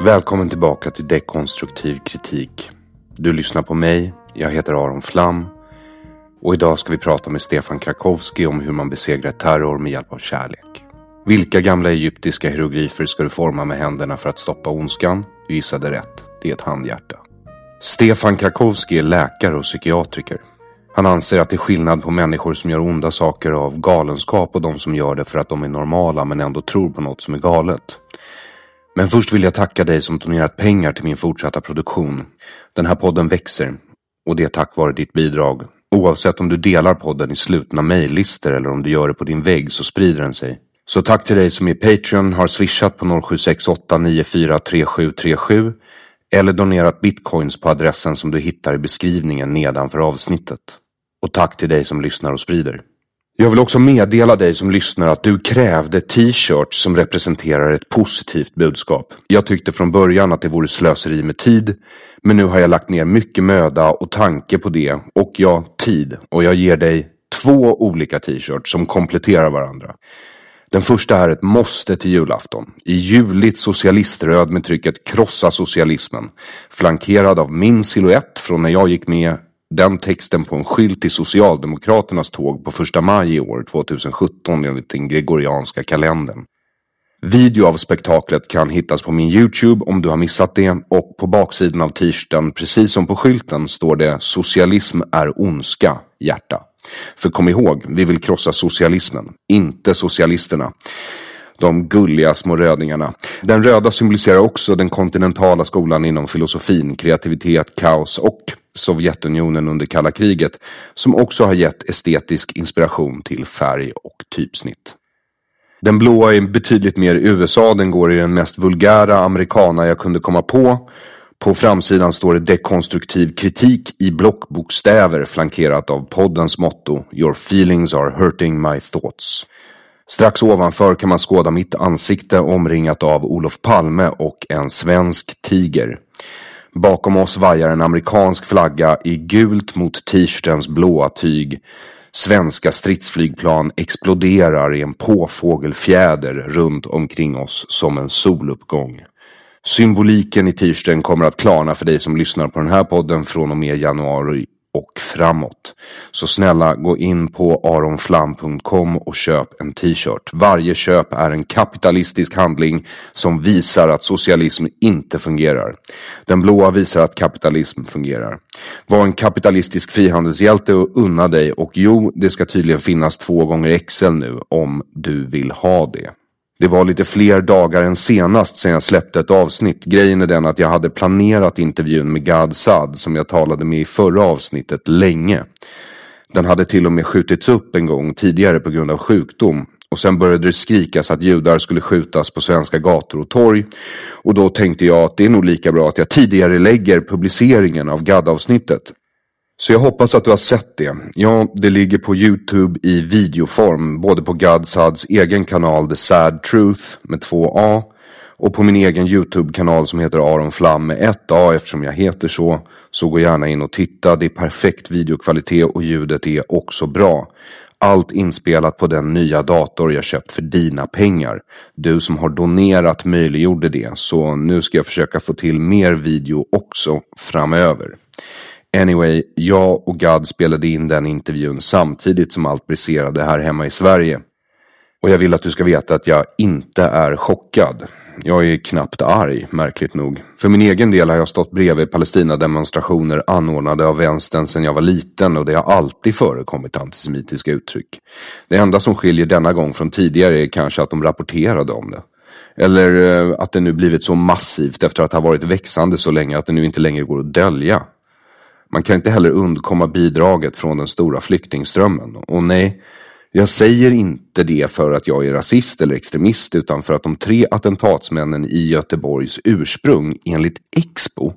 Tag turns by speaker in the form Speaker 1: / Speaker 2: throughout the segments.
Speaker 1: Välkommen tillbaka till Dekonstruktiv kritik. Du lyssnar på mig, jag heter Aron Flam och idag ska vi prata med Stefan Krakowski om hur man besegrar terror med hjälp av kärlek. Vilka gamla egyptiska hieroglyfer ska du forma med händerna för att stoppa ondskan? Du gissade rätt, det är ett handhjärta. Stefan Krakowski är läkare och psykiatriker. Han anser att det är skillnad på människor som gör onda saker av galenskap och de som gör det för att de är normala men ändå tror på något som är galet. Men först vill jag tacka dig som donerat pengar till min fortsatta produktion. Den här podden växer och det är tack vare ditt bidrag. Oavsett om du delar podden i slutna mejllistor eller om du gör det på din vägg så sprider den sig. Så tack till dig som i Patreon har swishat på 0768943737 eller donerat bitcoins på adressen som du hittar i beskrivningen nedanför avsnittet. Och tack till dig som lyssnar och sprider. Jag vill också meddela dig som lyssnar att du krävde t-shirts som representerar ett positivt budskap. Jag tyckte från början att det vore slöseri med tid, men nu har jag lagt ner mycket möda och tanke på det och ja, tid. Och jag ger dig två olika t-shirts som kompletterar varandra. Den första är ett måste till julafton. I juligt socialiströd med trycket krossa socialismen. Flankerad av min siluett från när jag gick med den texten på en skylt i Socialdemokraternas tåg på första maj i år 2017 enligt den gregorianska kalendern. Video av spektaklet kan hittas på min Youtube om du har missat det och på baksidan av t-shirten, precis som på skylten, står det Socialism är ondska, hjärta. För kom ihåg, vi vill krossa socialismen, inte socialisterna. De gulliga små rödingarna. Den röda symboliserar också den kontinentala skolan inom filosofin, kreativitet, kaos och Sovjetunionen under kalla kriget som också har gett estetisk inspiration till färg och typsnitt. Den blåa är betydligt mer USA, den går i den mest vulgära amerikana jag kunde komma på. På framsidan står det dekonstruktiv kritik i blockbokstäver flankerat av poddens motto Your feelings are hurting my thoughts. Strax ovanför kan man skåda mitt ansikte omringat av Olof Palme och en svensk tiger. Bakom oss vajar en amerikansk flagga i gult mot t-shirtens blåa tyg. Svenska stridsflygplan exploderar i en påfågelfjäder runt omkring oss som en soluppgång. Symboliken i t-shirten kommer att klarna för dig som lyssnar på den här podden från och med januari och framåt. Så snälla gå in på aronflam.com och köp en t-shirt. Varje köp är en kapitalistisk handling som visar att socialism inte fungerar. Den blåa visar att kapitalism fungerar. Var en kapitalistisk frihandelshjälte och unna dig och jo, det ska tydligen finnas två gånger XL nu om du vill ha det. Det var lite fler dagar än senast sen jag släppte ett avsnitt. Grejen är den att jag hade planerat intervjun med Gad Saad som jag talade med i förra avsnittet länge. Den hade till och med skjutits upp en gång tidigare på grund av sjukdom. Och sen började det skrikas att judar skulle skjutas på svenska gator och torg. Och då tänkte jag att det är nog lika bra att jag tidigare lägger publiceringen av GAD-avsnittet. Så jag hoppas att du har sett det. Ja, det ligger på YouTube i videoform, både på Gadsads egen kanal The Sad Truth med två A och på min egen YouTube-kanal som heter Aron Flam med ett A eftersom jag heter så. Så gå gärna in och titta. Det är perfekt videokvalitet och ljudet är också bra. Allt inspelat på den nya dator jag köpt för dina pengar. Du som har donerat möjliggjorde det. Så nu ska jag försöka få till mer video också framöver. Anyway, jag och Gad spelade in den intervjun samtidigt som allt briserade här hemma i Sverige. Och jag vill att du ska veta att jag inte är chockad. Jag är knappt arg, märkligt nog. För min egen del har jag stått bredvid Palestina-demonstrationer anordnade av vänstern sedan jag var liten och det har alltid förekommit antisemitiska uttryck. Det enda som skiljer denna gång från tidigare är kanske att de rapporterade om det. Eller eh, att det nu blivit så massivt efter att ha varit växande så länge att det nu inte längre går att dölja. Man kan inte heller undkomma bidraget från den stora flyktingströmmen. Och nej, jag säger inte det för att jag är rasist eller extremist utan för att de tre attentatsmännen i Göteborgs ursprung enligt Expo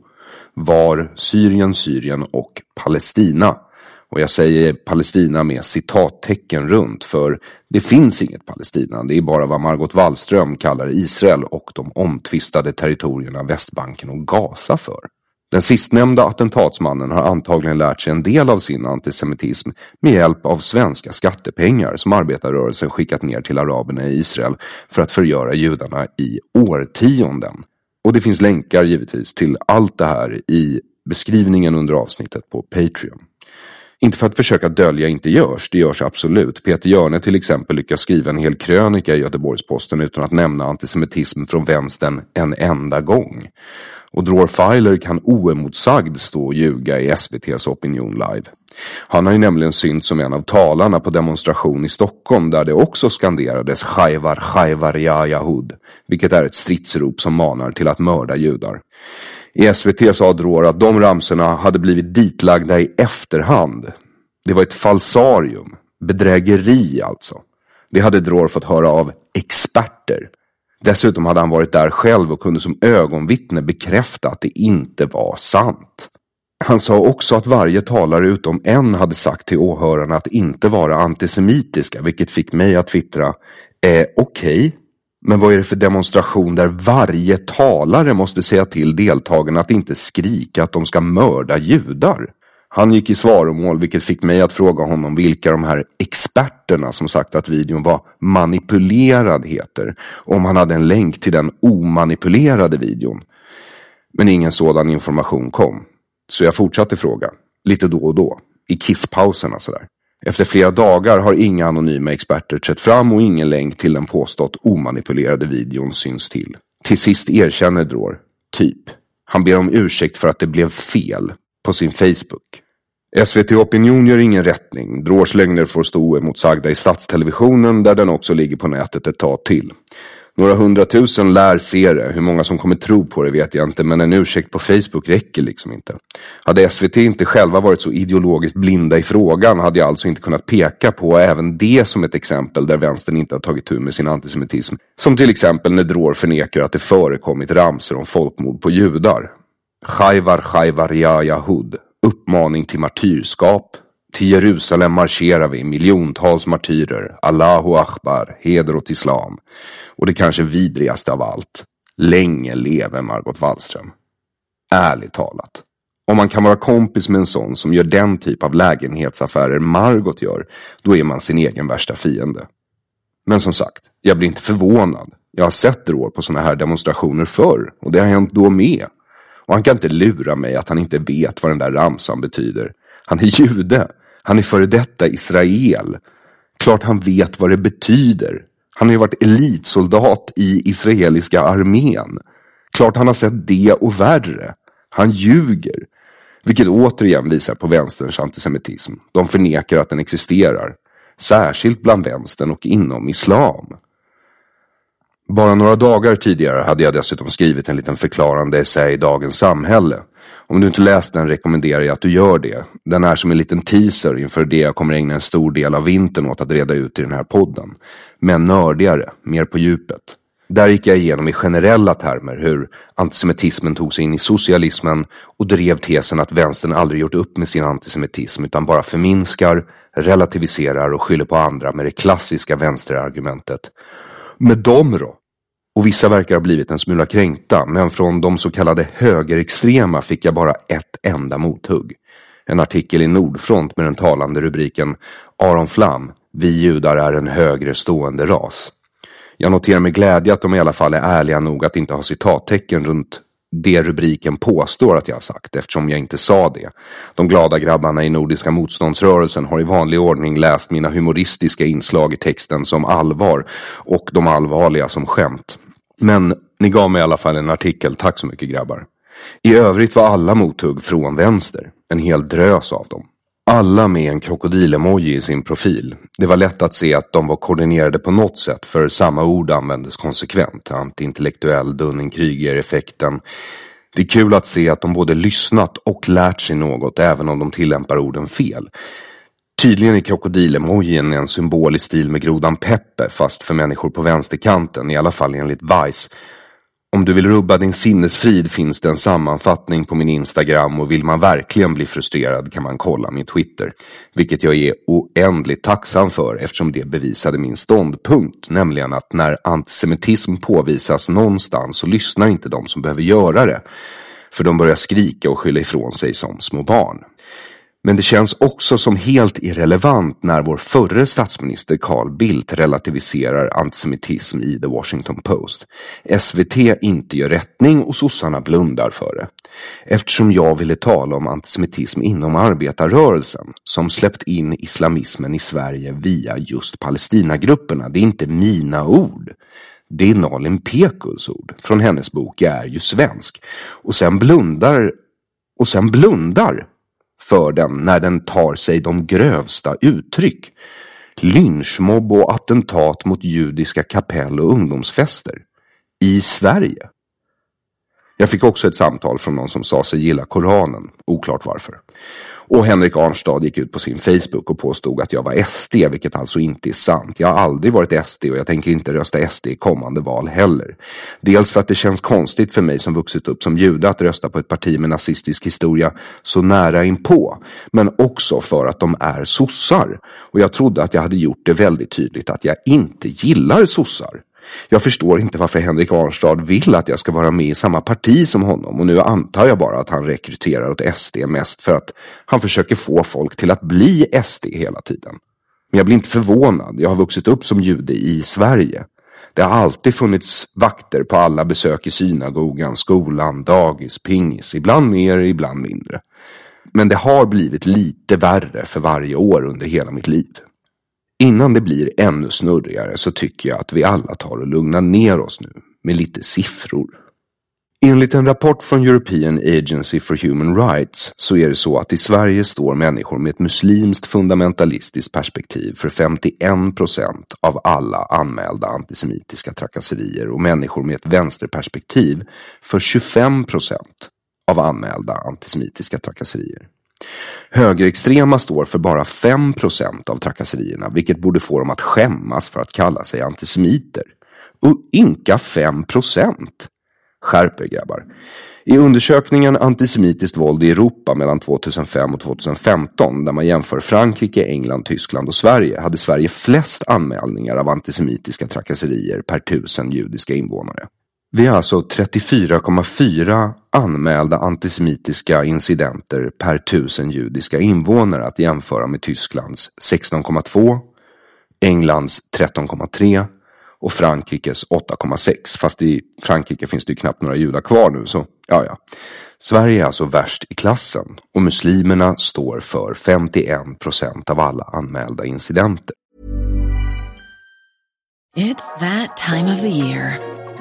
Speaker 1: var Syrien, Syrien och Palestina. Och jag säger Palestina med citattecken runt för det finns inget Palestina. Det är bara vad Margot Wallström kallar Israel och de omtvistade territorierna Västbanken och Gaza för. Den sistnämnda attentatsmannen har antagligen lärt sig en del av sin antisemitism med hjälp av svenska skattepengar som arbetarrörelsen skickat ner till araberna i Israel för att förgöra judarna i årtionden. Och det finns länkar givetvis till allt det här i beskrivningen under avsnittet på Patreon. Inte för att försöka dölja inte görs, det görs absolut. Peter Hjörne till exempel lyckas skriva en hel krönika i Göteborgs-Posten utan att nämna antisemitism från vänstern en enda gång. Och Dror Filer kan oemotsagd stå och ljuga i SVTs Opinion Live. Han har ju nämligen synts som en av talarna på demonstration i Stockholm där det också skanderades Chaivar Chaivar Ya Yahud, vilket är ett stridsrop som manar till att mörda judar. I SVT sa Dror att de ramsorna hade blivit ditlagda i efterhand. Det var ett falsarium, bedrägeri alltså. Det hade Dror fått höra av experter. Dessutom hade han varit där själv och kunde som ögonvittne bekräfta att det inte var sant. Han sa också att varje talare utom en hade sagt till åhörarna att inte vara antisemitiska, vilket fick mig att twittra, eh, okej, okay, men vad är det för demonstration där varje talare måste säga till deltagarna att inte skrika att de ska mörda judar? Han gick i svaromål vilket fick mig att fråga honom vilka de här experterna som sagt att videon var manipulerad heter. Om han hade en länk till den omanipulerade videon. Men ingen sådan information kom. Så jag fortsatte fråga. Lite då och då. I kisspauserna sådär. Efter flera dagar har inga anonyma experter trätt fram och ingen länk till den påstått omanipulerade videon syns till. Till sist erkänner Dror, typ. Han ber om ursäkt för att det blev fel på sin Facebook. SVT Opinion gör ingen rättning. Drårs lögner får stå oemotsagda i statstelevisionen där den också ligger på nätet ett tag till. Några hundratusen lär se det. Hur många som kommer tro på det vet jag inte. Men en ursäkt på Facebook räcker liksom inte. Hade SVT inte själva varit så ideologiskt blinda i frågan hade jag alltså inte kunnat peka på även det som ett exempel där vänstern inte har tagit tur med sin antisemitism. Som till exempel när Dror förnekar att det förekommit ramser om folkmord på judar. Chaivar Chaivar Yahud. Uppmaning till martyrskap. Till Jerusalem marscherar vi, miljontals martyrer. Allahu Akbar, heder åt islam. Och det kanske vidrigaste av allt. Länge leve Margot Wallström. Ärligt talat. Om man kan vara kompis med en sån som gör den typ av lägenhetsaffärer Margot gör, då är man sin egen värsta fiende. Men som sagt, jag blir inte förvånad. Jag har sett år på sådana här demonstrationer förr och det har hänt då med. Och han kan inte lura mig att han inte vet vad den där ramsan betyder. Han är jude. Han är före detta Israel. Klart han vet vad det betyder. Han har ju varit elitsoldat i israeliska armén. Klart han har sett det och värre. Han ljuger. Vilket återigen visar på vänsterns antisemitism. De förnekar att den existerar. Särskilt bland vänstern och inom islam. Bara några dagar tidigare hade jag dessutom skrivit en liten förklarande essä i Dagens Samhälle. Om du inte läst den rekommenderar jag att du gör det. Den är som en liten teaser inför det jag kommer ägna en stor del av vintern åt att reda ut i den här podden. Men nördigare, mer på djupet. Där gick jag igenom i generella termer hur antisemitismen tog sig in i socialismen och drev tesen att vänstern aldrig gjort upp med sin antisemitism utan bara förminskar, relativiserar och skyller på andra med det klassiska vänsterargumentet. Med dem då? Och vissa verkar ha blivit en smula kränkta, men från de så kallade högerextrema fick jag bara ett enda mothugg. En artikel i Nordfront med den talande rubriken Aron Flam, vi judar är en högre stående ras. Jag noterar med glädje att de i alla fall är ärliga nog att inte ha citattecken runt det rubriken påstår att jag har sagt eftersom jag inte sa det. De glada grabbarna i Nordiska motståndsrörelsen har i vanlig ordning läst mina humoristiska inslag i texten som allvar och de allvarliga som skämt. Men ni gav mig i alla fall en artikel, tack så mycket grabbar. I övrigt var alla mothugg från vänster, en hel drös av dem. Alla med en krokodilemoji i sin profil. Det var lätt att se att de var koordinerade på något sätt för samma ord användes konsekvent. Antiintellektuell Dunning-Kryger-effekten. Det är kul att se att de både lyssnat och lärt sig något även om de tillämpar orden fel. Tydligen är krokodilemojin en symbol i stil med grodan Peppe fast för människor på vänsterkanten, i alla fall enligt Vice. Om du vill rubba din sinnesfrid finns det en sammanfattning på min Instagram och vill man verkligen bli frustrerad kan man kolla min Twitter. Vilket jag är oändligt tacksam för eftersom det bevisade min ståndpunkt, nämligen att när antisemitism påvisas någonstans så lyssnar inte de som behöver göra det. För de börjar skrika och skylla ifrån sig som små barn. Men det känns också som helt irrelevant när vår förre statsminister Carl Bildt relativiserar antisemitism i The Washington Post. SVT inte gör rättning och sossarna blundar för det. Eftersom jag ville tala om antisemitism inom arbetarrörelsen som släppt in islamismen i Sverige via just Palestinagrupperna. Det är inte mina ord. Det är Nalin Pekuls ord från hennes bok Jag är ju svensk. Och sen blundar och sen blundar för den när den tar sig de grövsta uttryck. Lynchmobb och attentat mot judiska kapell och ungdomsfester. I Sverige. Jag fick också ett samtal från någon som sa sig gilla Koranen, oklart varför. Och Henrik Arnstad gick ut på sin Facebook och påstod att jag var SD, vilket alltså inte är sant. Jag har aldrig varit SD och jag tänker inte rösta SD i kommande val heller. Dels för att det känns konstigt för mig som vuxit upp som jude att rösta på ett parti med nazistisk historia så nära inpå. Men också för att de är sossar. Och jag trodde att jag hade gjort det väldigt tydligt att jag inte gillar sossar. Jag förstår inte varför Henrik Arnstad vill att jag ska vara med i samma parti som honom och nu antar jag bara att han rekryterar åt SD mest för att han försöker få folk till att bli SD hela tiden. Men jag blir inte förvånad, jag har vuxit upp som jude i Sverige. Det har alltid funnits vakter på alla besök i synagogan, skolan, dagis, pingis, ibland mer, ibland mindre. Men det har blivit lite värre för varje år under hela mitt liv. Innan det blir ännu snurrigare så tycker jag att vi alla tar och lugnar ner oss nu med lite siffror. Enligt en rapport från European Agency for Human Rights så är det så att i Sverige står människor med ett muslimskt fundamentalistiskt perspektiv för 51 procent av alla anmälda antisemitiska trakasserier och människor med ett vänsterperspektiv för 25 procent av anmälda antisemitiska trakasserier. Högerextrema står för bara 5% av trakasserierna, vilket borde få dem att skämmas för att kalla sig antisemiter. Och inka 5 Skärp er grabbar. I undersökningen Antisemitiskt våld i Europa mellan 2005 och 2015, där man jämför Frankrike, England, Tyskland och Sverige, hade Sverige flest anmälningar av antisemitiska trakasserier per tusen judiska invånare. Vi har alltså 34,4 anmälda antisemitiska incidenter per tusen judiska invånare att jämföra med Tysklands 16,2, Englands 13,3 och Frankrikes 8,6. Fast i Frankrike finns det ju knappt några judar kvar nu så ja ja. Sverige är alltså värst i klassen och muslimerna står för 51 procent av alla anmälda incidenter.
Speaker 2: It's that time of the year.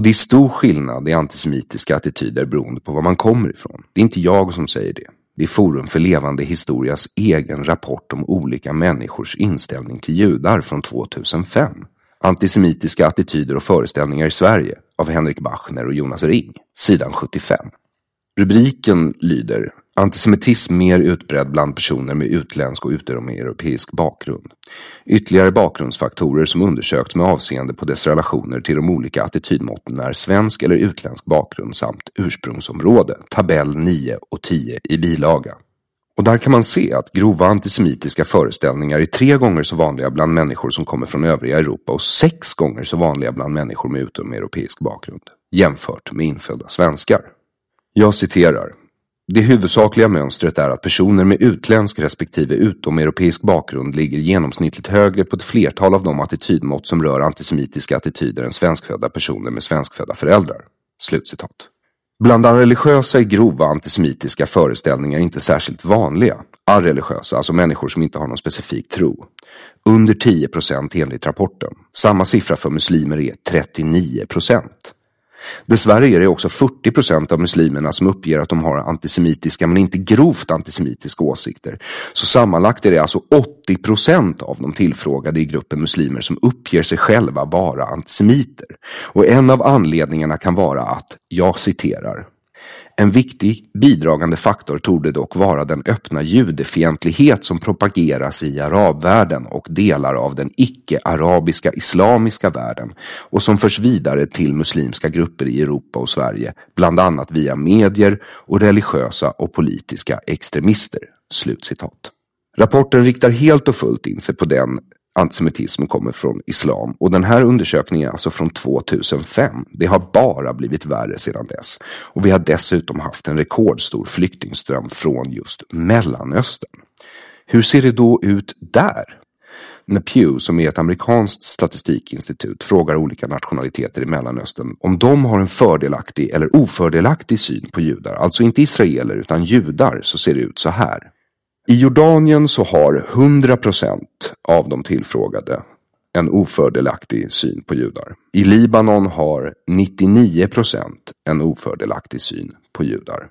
Speaker 1: Och det är stor skillnad i antisemitiska attityder beroende på var man kommer ifrån. Det är inte jag som säger det. Det är Forum för levande historias egen rapport om olika människors inställning till judar från 2005. Antisemitiska attityder och föreställningar i Sverige av Henrik Bachner och Jonas Ring, sidan 75. Rubriken lyder Antisemitism mer utbredd bland personer med utländsk och utomeuropeisk bakgrund. Ytterligare bakgrundsfaktorer som undersökts med avseende på dess relationer till de olika attitydmåtten är svensk eller utländsk bakgrund samt ursprungsområde, tabell 9 och 10 i bilaga. Och där kan man se att grova antisemitiska föreställningar är tre gånger så vanliga bland människor som kommer från övriga Europa och sex gånger så vanliga bland människor med utomeuropeisk bakgrund, jämfört med infödda svenskar. Jag citerar. Det huvudsakliga mönstret är att personer med utländsk respektive utomeuropeisk bakgrund ligger genomsnittligt högre på ett flertal av de attitydmått som rör antisemitiska attityder än svenskfödda personer med svenskfödda föräldrar. Slutcitat. Bland religiösa är grova antisemitiska föreställningar inte särskilt vanliga. Arreligiösa, alltså människor som inte har någon specifik tro. Under 10 procent enligt rapporten. Samma siffra för muslimer är 39 procent. Dessvärre är det också 40 procent av muslimerna som uppger att de har antisemitiska men inte grovt antisemitiska åsikter. Så sammanlagt är det alltså 80 procent av de tillfrågade i gruppen muslimer som uppger sig själva vara antisemiter. Och en av anledningarna kan vara att, jag citerar, en viktig bidragande faktor torde dock vara den öppna judefientlighet som propageras i arabvärlden och delar av den icke-arabiska islamiska världen och som förs vidare till muslimska grupper i Europa och Sverige, bland annat via medier och religiösa och politiska extremister." Slutcitat. Rapporten riktar helt och fullt in sig på den antisemitism kommer från islam. Och den här undersökningen är alltså från 2005. Det har bara blivit värre sedan dess. Och vi har dessutom haft en rekordstor flyktingström från just Mellanöstern. Hur ser det då ut där? När Pew, som är ett amerikanskt statistikinstitut, frågar olika nationaliteter i Mellanöstern om de har en fördelaktig eller ofördelaktig syn på judar, alltså inte israeler utan judar, så ser det ut så här. I Jordanien så har 100 procent av de tillfrågade en ofördelaktig syn på judar. I Libanon har 99 procent en ofördelaktig syn på judar.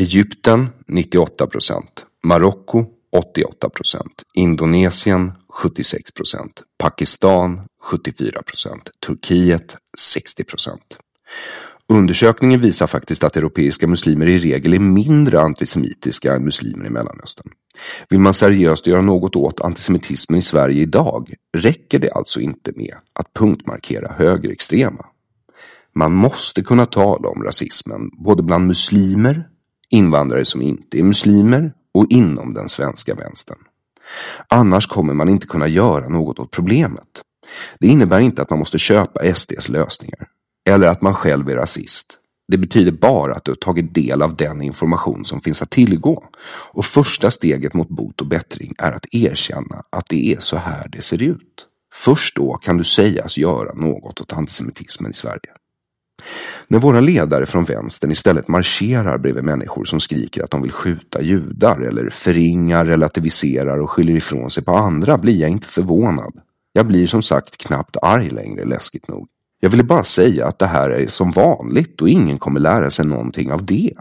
Speaker 1: Egypten 98 procent. Marocko 88 procent. Indonesien 76 procent. Pakistan 74 procent. Turkiet 60 procent. Undersökningen visar faktiskt att europeiska muslimer i regel är mindre antisemitiska än muslimer i Mellanöstern. Vill man seriöst göra något åt antisemitismen i Sverige idag räcker det alltså inte med att punktmarkera högerextrema. Man måste kunna tala om rasismen både bland muslimer, invandrare som inte är muslimer och inom den svenska vänstern. Annars kommer man inte kunna göra något åt problemet. Det innebär inte att man måste köpa SDs lösningar eller att man själv är rasist. Det betyder bara att du har tagit del av den information som finns att tillgå. Och första steget mot bot och bättring är att erkänna att det är så här det ser ut. Först då kan du sägas göra något åt antisemitismen i Sverige. När våra ledare från vänstern istället marscherar bredvid människor som skriker att de vill skjuta judar eller förringar, relativiserar och skyller ifrån sig på andra blir jag inte förvånad. Jag blir som sagt knappt arg längre, läskigt nog. Jag ville bara säga att det här är som vanligt och ingen kommer lära sig någonting av det.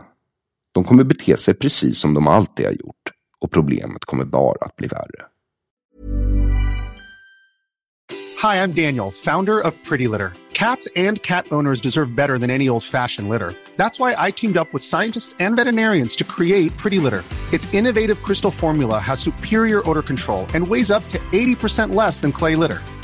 Speaker 1: De kommer bete sig precis som de alltid har gjort och problemet kommer bara att bli värre.
Speaker 3: Hi, I'm Daniel, founder of Pretty Litter. Cats and cat owners deserve better than any old-fashioned litter. That's why I teamed up with scientists and veterinarians to create Pretty Litter. Its innovative crystal formula has superior odor control and weighs up to 80% less than clay litter.